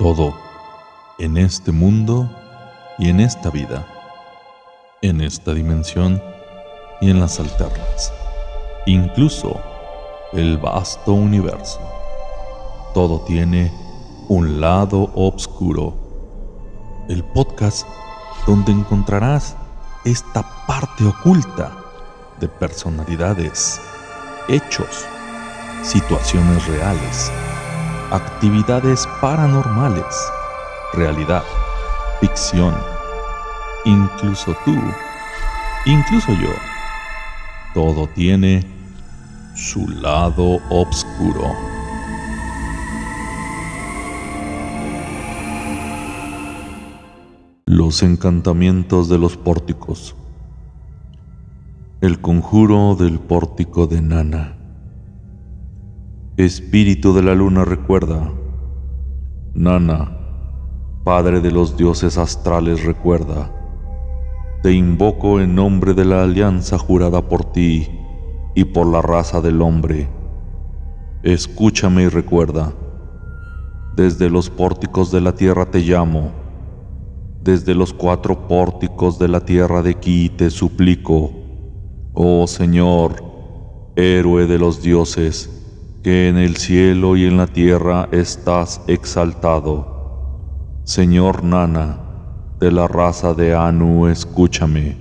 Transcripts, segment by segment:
Todo en este mundo y en esta vida, en esta dimensión y en las alternas, incluso el vasto universo. Todo tiene un lado oscuro. El podcast donde encontrarás esta parte oculta de personalidades, hechos, situaciones reales, actividades paranormales, realidad, ficción, incluso tú, incluso yo. Todo tiene su lado oscuro. Los encantamientos de los pórticos. El conjuro del pórtico de Nana. Espíritu de la luna recuerda. Nana, Padre de los dioses astrales recuerda. Te invoco en nombre de la alianza jurada por ti y por la raza del hombre. Escúchame y recuerda. Desde los pórticos de la tierra te llamo. Desde los cuatro pórticos de la tierra de aquí te suplico. Oh Señor, héroe de los dioses, que en el cielo y en la tierra estás exaltado. Señor Nana, de la raza de Anu, escúchame.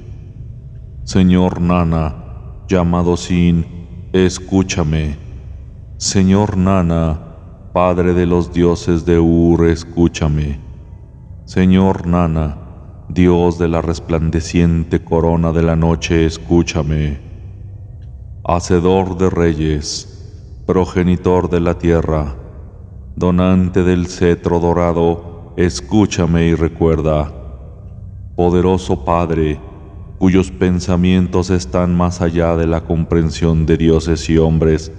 Señor Nana, llamado Sin, escúchame. Señor Nana, Padre de los dioses de Ur, escúchame. Señor Nana, Dios de la resplandeciente corona de la noche, escúchame. Hacedor de reyes, progenitor de la tierra, donante del cetro dorado, escúchame y recuerda. Poderoso Padre, cuyos pensamientos están más allá de la comprensión de dioses y hombres,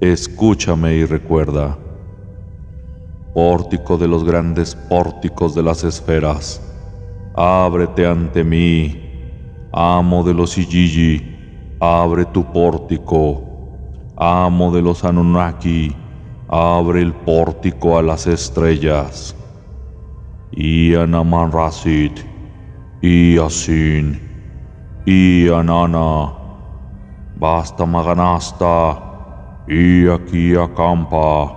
escúchame y recuerda. Pórtico de los grandes pórticos de las esferas, ábrete ante mí, amo de los Ijiji, abre tu pórtico amo de los Anunnaki, abre el pórtico a las estrellas. Y Rasit, y Asin, y Anana, basta Maganasta, y aquí acampa,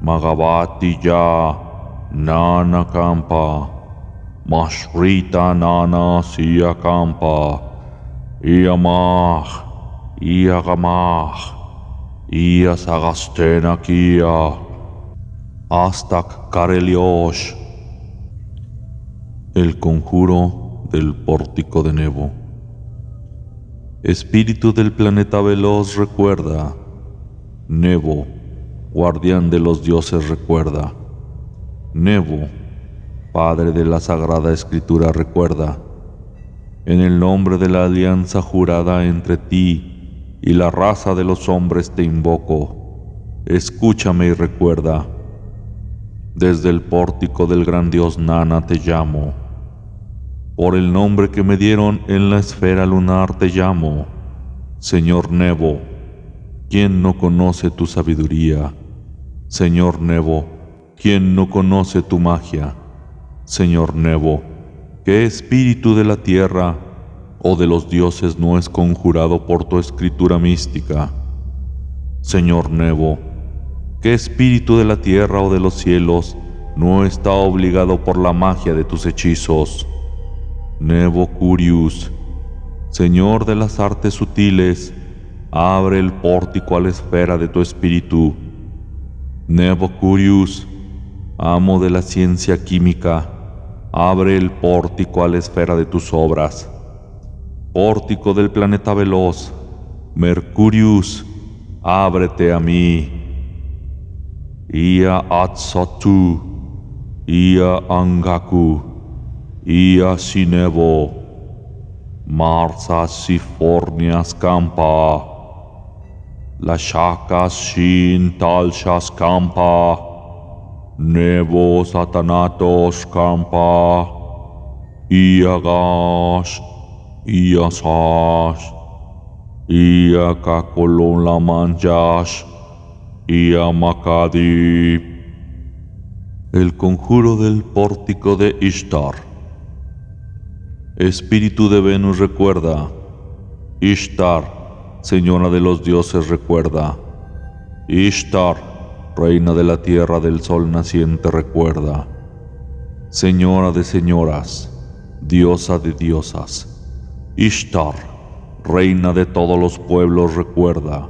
Magabati ya, Nana campa, Mashrita Nana si acampa, y Amah, Ia gamah, ia sagastena kia, astak kareliosh. El conjuro del pórtico de Nebo. Espíritu del planeta veloz recuerda. Nebo, guardián de los dioses recuerda. Nebo, Padre de la Sagrada Escritura recuerda. En el nombre de la alianza jurada entre ti y la raza de los hombres te invoco. Escúchame y recuerda. Desde el pórtico del gran dios Nana te llamo. Por el nombre que me dieron en la esfera lunar te llamo. Señor Nebo, ¿quién no conoce tu sabiduría? Señor Nebo, ¿quién no conoce tu magia? Señor Nebo, ¿qué espíritu de la tierra o de los dioses no es conjurado por tu escritura mística. Señor Nebo, ¿qué espíritu de la tierra o de los cielos no está obligado por la magia de tus hechizos? Nebo Curius, Señor de las artes sutiles, abre el pórtico a la esfera de tu espíritu. Nebo Curius, amo de la ciencia química, abre el pórtico a la esfera de tus obras pórtico del planeta veloz, Mercurius, ábrete a mí. Ia Atsatu, Ia Angaku, Ia Sinevo, Marsa Sifornias Campa, Shakas Shin Talshas Campa, Nevo Satanatos Campa, Gash, ia sas, ia kakolon la manjas, ia makadi. El conjuro del pórtico de Ishtar. Espíritu de Venus recuerda. Ishtar, señora de los dioses recuerda. Ishtar, reina de la tierra del sol naciente recuerda. Señora de señoras, diosa de diosas. Ishtar, reina de todos los pueblos recuerda.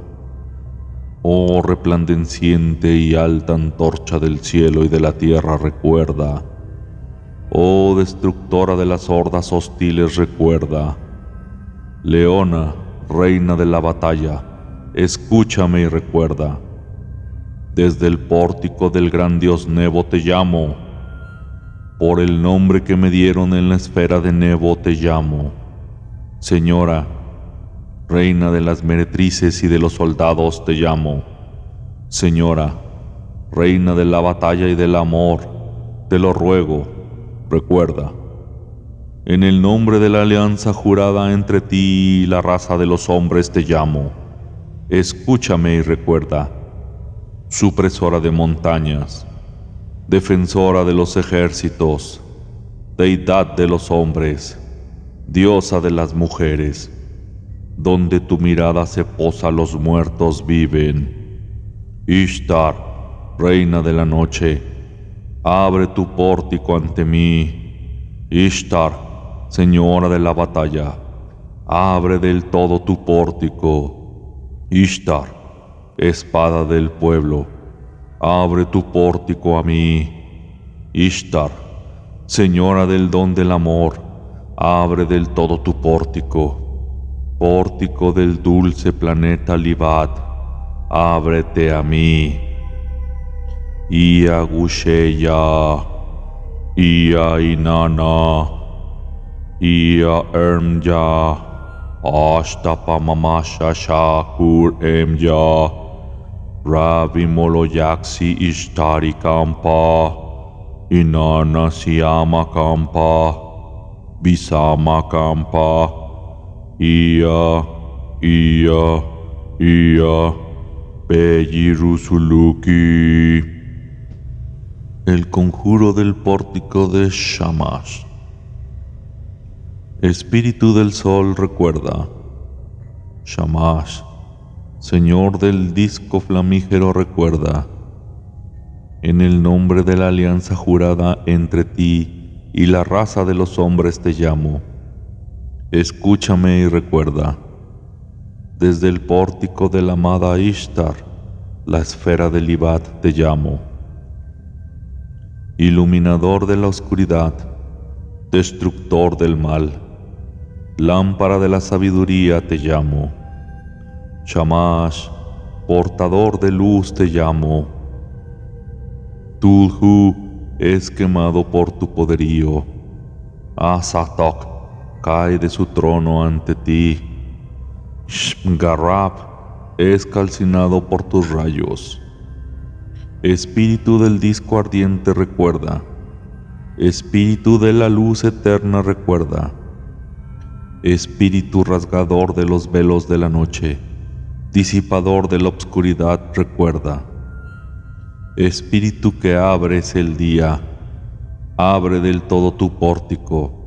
Oh resplandeciente y alta antorcha del cielo y de la tierra, recuerda. Oh destructora de las hordas hostiles, recuerda. Leona, reina de la batalla, escúchame y recuerda. Desde el pórtico del gran dios Nebo te llamo. Por el nombre que me dieron en la esfera de Nebo te llamo. Señora, Reina de las meretrices y de los soldados te llamo. Señora, Reina de la batalla y del amor, te lo ruego, recuerda. En el nombre de la alianza jurada entre ti y la raza de los hombres te llamo. Escúchame y recuerda. Supresora de montañas, defensora de los ejércitos, deidad de los hombres, diosa de las mujeres donde tu mirada se posa los muertos viven. Ishtar, reina de la noche, abre tu pórtico ante mí. Ishtar, señora de la batalla, abre del todo tu pórtico. Ishtar, espada del pueblo, abre tu pórtico a mí. Ishtar, señora del don del amor, abre del todo tu pórtico pórtico del dulce planeta Libat, ábrete a mí. Ia Gusheya, Ia Inana, Ia Ermya, Ashtapamamasha Shakur Emya, Ravi Moloyaksi Ishtari Kampa, Inana Siyama Kampa, Bisama Kampa, Ia, Ia, Ia, Rusuluki. El conjuro del pórtico de Shamash. Espíritu del Sol recuerda. Shamash, Señor del disco flamígero recuerda. En el nombre de la alianza jurada entre ti y la raza de los hombres te llamo Escúchame y recuerda, desde el pórtico de la amada Ishtar, la esfera del Ibat te llamo. Iluminador de la oscuridad, destructor del mal, lámpara de la sabiduría te llamo. Shamash, portador de luz te llamo. Tulhu es quemado por tu poderío. Asatok cae de su trono ante ti. Shmgarab es calcinado por tus rayos. Espíritu del disco ardiente recuerda. Espíritu de la luz eterna recuerda. Espíritu rasgador de los velos de la noche, disipador de la obscuridad recuerda. Espíritu que abres el día, abre del todo tu pórtico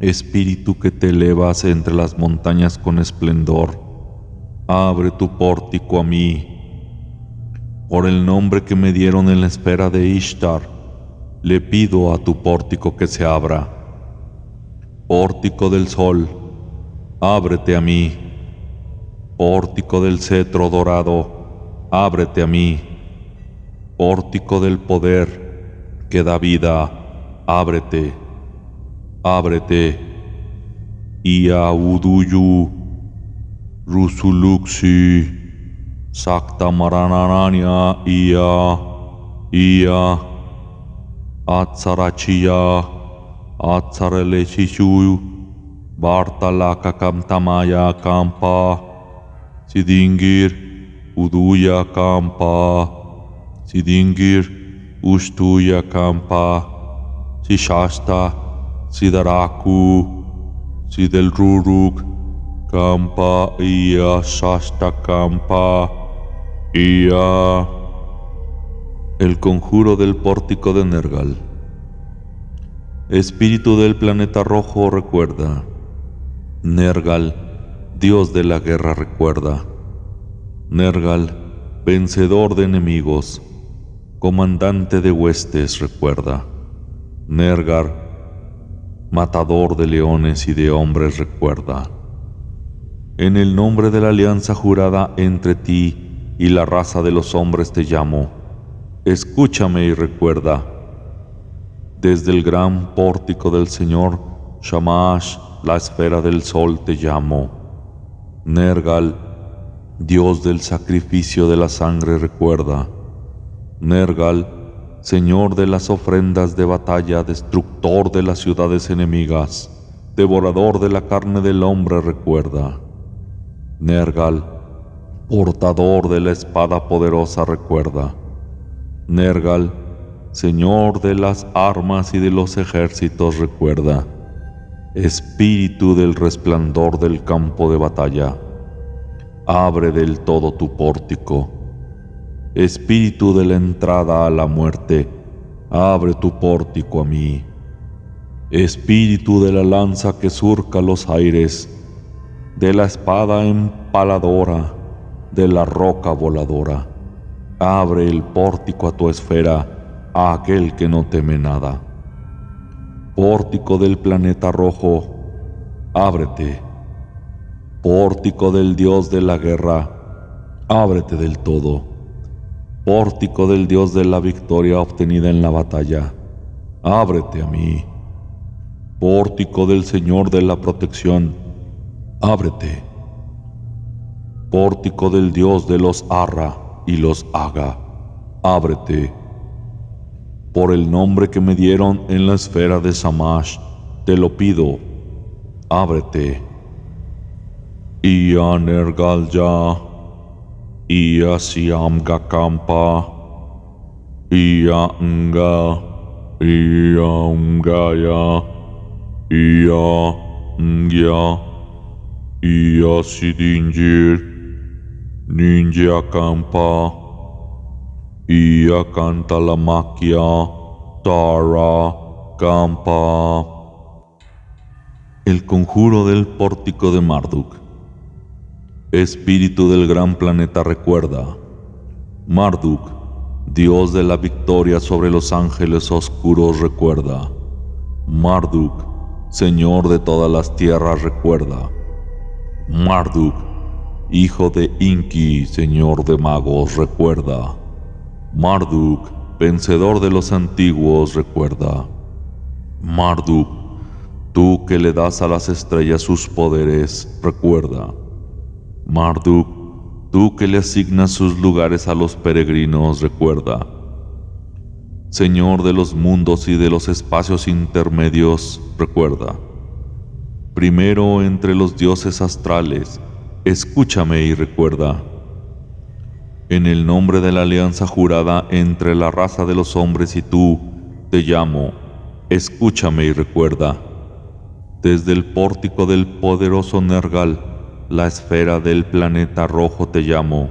Espíritu que te elevas entre las montañas con esplendor, abre tu pórtico a mí. Por el nombre que me dieron en la espera de Ishtar, le pido a tu pórtico que se abra. Pórtico del sol, ábrete a mí. Pórtico del cetro dorado, ábrete a mí. Pórtico del poder que da vida, ábrete ábrete, Ia Uduyu, Rusuluksi, Sakta Ia, Ia, Atsarachia, Atsareleshishu, Bartalaka Kamtamaya Kampa, Sidingir, Uduya Kampa, Sidingir, Ustuya Kampa, Sishasta, Sidaraku, Sidelruruk, Kampa, Ia, Shasta Kampa, Ia. El conjuro del pórtico de Nergal. Espíritu del planeta rojo recuerda. Nergal, Dios de la guerra recuerda. Nergal, vencedor de enemigos, comandante de huestes recuerda. Nergal, matador de leones y de hombres recuerda. En el nombre de la alianza jurada entre ti y la raza de los hombres te llamo escúchame y recuerda. Desde el gran pórtico del Señor, Shamash, la esfera del sol, te llamo. Nergal, Dios del sacrificio de la sangre, recuerda. Nergal, Señor de las ofrendas de batalla, destructor de las ciudades enemigas, devorador de la carne del hombre, recuerda. Nergal, portador de la espada poderosa, recuerda. Nergal, Señor de las armas y de los ejércitos, recuerda, Espíritu del resplandor del campo de batalla, abre del todo tu pórtico. Espíritu de la entrada a la muerte, abre tu pórtico a mí. Espíritu de la lanza que surca los aires, de la espada empaladora, de la roca voladora Abre el pórtico a tu esfera a aquel que no teme nada. Pórtico del planeta rojo, ábrete. Pórtico del Dios de la guerra, ábrete del todo. Pórtico del Dios de la victoria obtenida en la batalla, ábrete a mí. Pórtico del Señor de la protección, ábrete. Pórtico del Dios de los Arra, y los haga. Ábrete. Por el nombre que me dieron en la esfera de Samash, te lo pido. Ábrete. Ia Nergalya, Ia Siamga Kampa, Ia Nga, Ia Ungaya, Ia Ngya, Ia Sidinjir, Ninja Kampa, Ia canta la maquia, Tara Kampa. El conjuro del pórtico de Marduk. Espíritu del gran planeta recuerda. Marduk, Dios de la victoria sobre los ángeles oscuros recuerda. Marduk, Señor de todas las tierras recuerda. Marduk, hijo de Inki, señor de magos, recuerda. Marduk, vencedor de los antiguos, recuerda. Marduk, tú que le das a las estrellas sus poderes, recuerda. Marduk, tú que le asignas sus lugares a los peregrinos, recuerda. Señor de los mundos y de los espacios intermedios, recuerda. Primero entre los dioses astrales, escúchame y recuerda. En el nombre de la alianza jurada entre la raza de los hombres y tú, te llamo, escúchame y recuerda. Desde el pórtico del poderoso Nergal, la esfera del planeta rojo te llamo,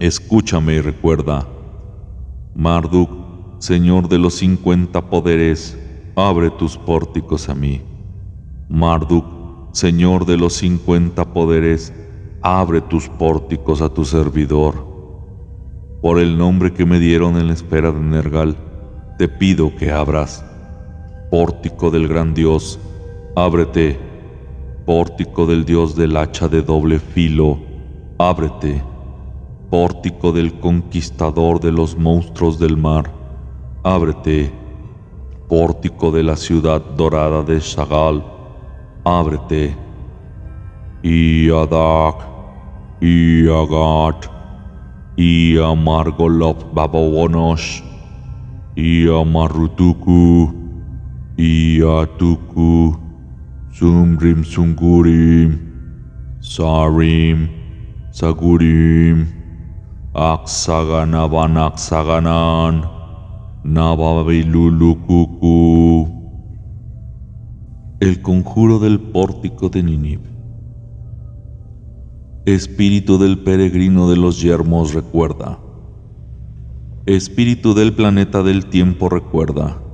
escúchame y recuerda. Marduk, Señor de los cincuenta poderes, abre tus pórticos a mí. Marduk, Señor de los cincuenta poderes, abre tus pórticos a tu servidor. Por el nombre que me dieron en la espera de Nergal, te pido que abras. Pórtico del gran Dios, ábrete. Pórtico del Dios del hacha de doble filo, ábrete. Pórtico del conquistador de los monstruos del mar, ábrete. Pórtico de la ciudad dorada de Shagal, ábrete. Y Adak, y Agat, y Amargolov Babawonosh, y Amarutuku, y Atuku, Sumrim Sungurim, Sarim, Sagurim, Aksaganavan Aksaganan, Nababilulukuku. El conjuro del pórtico de Ninib. Espíritu del peregrino de los yermos recuerda. Espíritu del planeta del tiempo recuerda.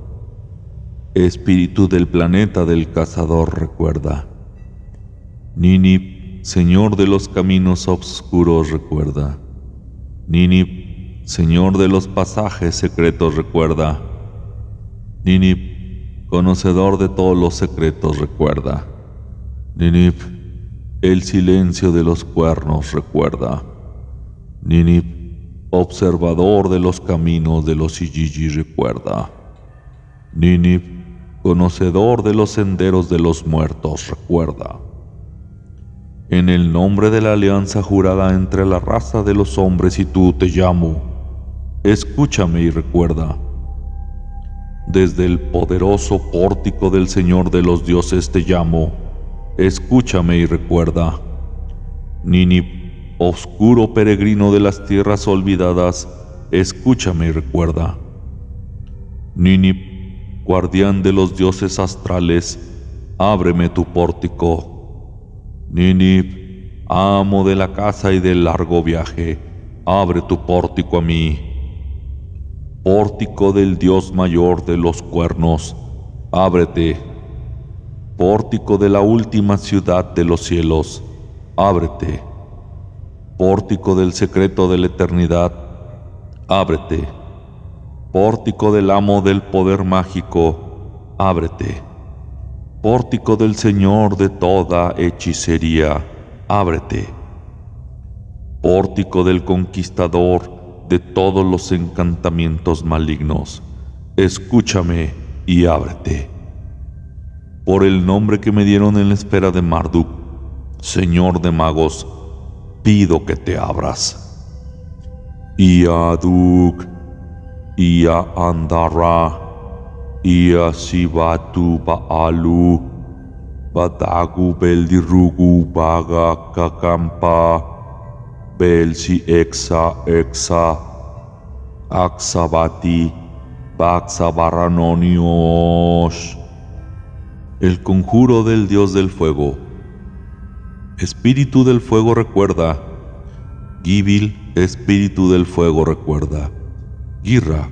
Espíritu del planeta del cazador recuerda. Ninip, Señor de los caminos oscuros recuerda. Ninip, Señor de los pasajes secretos recuerda. Ninip, conocedor de todos los secretos recuerda. Ninip, el silencio de los cuernos recuerda. Ninip, observador de los caminos de los Ijiji recuerda. Ninip, conocedor de los senderos de los muertos recuerda. En el nombre de la alianza jurada entre la raza de los hombres y tú te llamo. Escúchame y recuerda. Desde el poderoso pórtico del Señor de los dioses te llamo. Escúchame y recuerda. Ninip Oscuro peregrino de las tierras olvidadas, escúchame y recuerda. Ninip, guardián de los dioses astrales, ábreme tu pórtico. Ninip, amo de la casa y del largo viaje, abre tu pórtico a mí. Pórtico del Dios mayor de los cuernos, ábrete. Pórtico de la última ciudad de los cielos, ábrete pórtico del secreto de la eternidad, ábrete. Pórtico del amo del poder mágico, ábrete. Pórtico del Señor de toda hechicería, ábrete. Pórtico del conquistador de todos los encantamientos malignos, escúchame y ábrete. Por el nombre que me dieron en la espera de Marduk, Señor de magos, pido que te abras. Iaduk, Ia Andara, Ia Sivatu Baalu, Batagu Beldirugu Baga Kakampa, Belsi Exa Exa, Aksabati, Baranonios. El conjuro del dios del fuego Espíritu del fuego recuerda. Gibil, espíritu del fuego recuerda. Girra,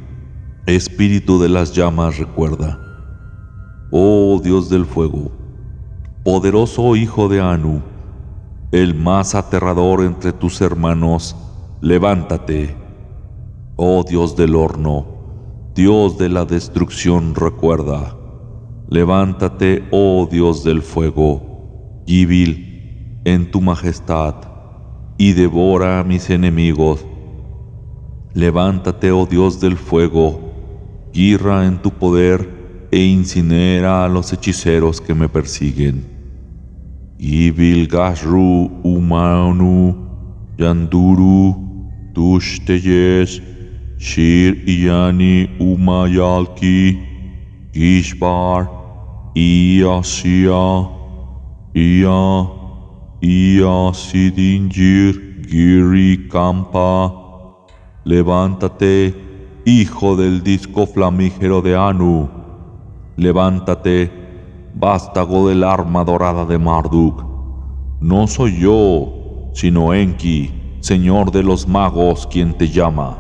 espíritu de las llamas recuerda. Oh Dios del fuego, poderoso hijo de Anu, el más aterrador entre tus hermanos, levántate. Oh Dios del horno, Dios de la destrucción recuerda. Levántate, oh Dios del fuego. Gibil, en tu majestad y devora a mis enemigos. Levántate, oh Dios del fuego, guirra en tu poder e incinera a los hechiceros que me persiguen. Ibil Gashru Umanu Yanduru Tushteyes Shir Iyani Umayalki Gishbar Iasia Ia Ia Sidingir Giri Kampa. Levántate, hijo del disco flamígero de Anu. Levántate, vástago del arma dorada de Marduk. No soy yo, sino Enki, señor de los magos, quien te llama.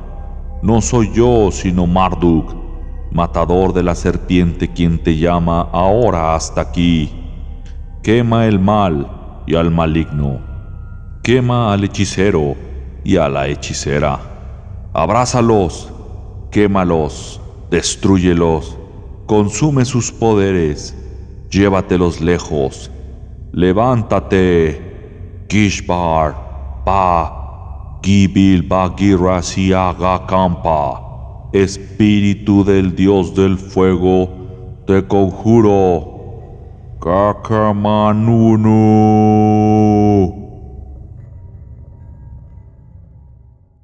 No soy yo, sino Marduk, matador de la serpiente, quien te llama ahora hasta aquí. Quema el mal y al maligno. Quema al hechicero y a la hechicera. Abrázalos, quémalos, destruyelos, consume sus poderes, llévatelos lejos. Levántate, Kishbar, Pa, Gibil Bagira Siaga Kampa, Espíritu del Dios del Fuego, te conjuro Kakamanunu.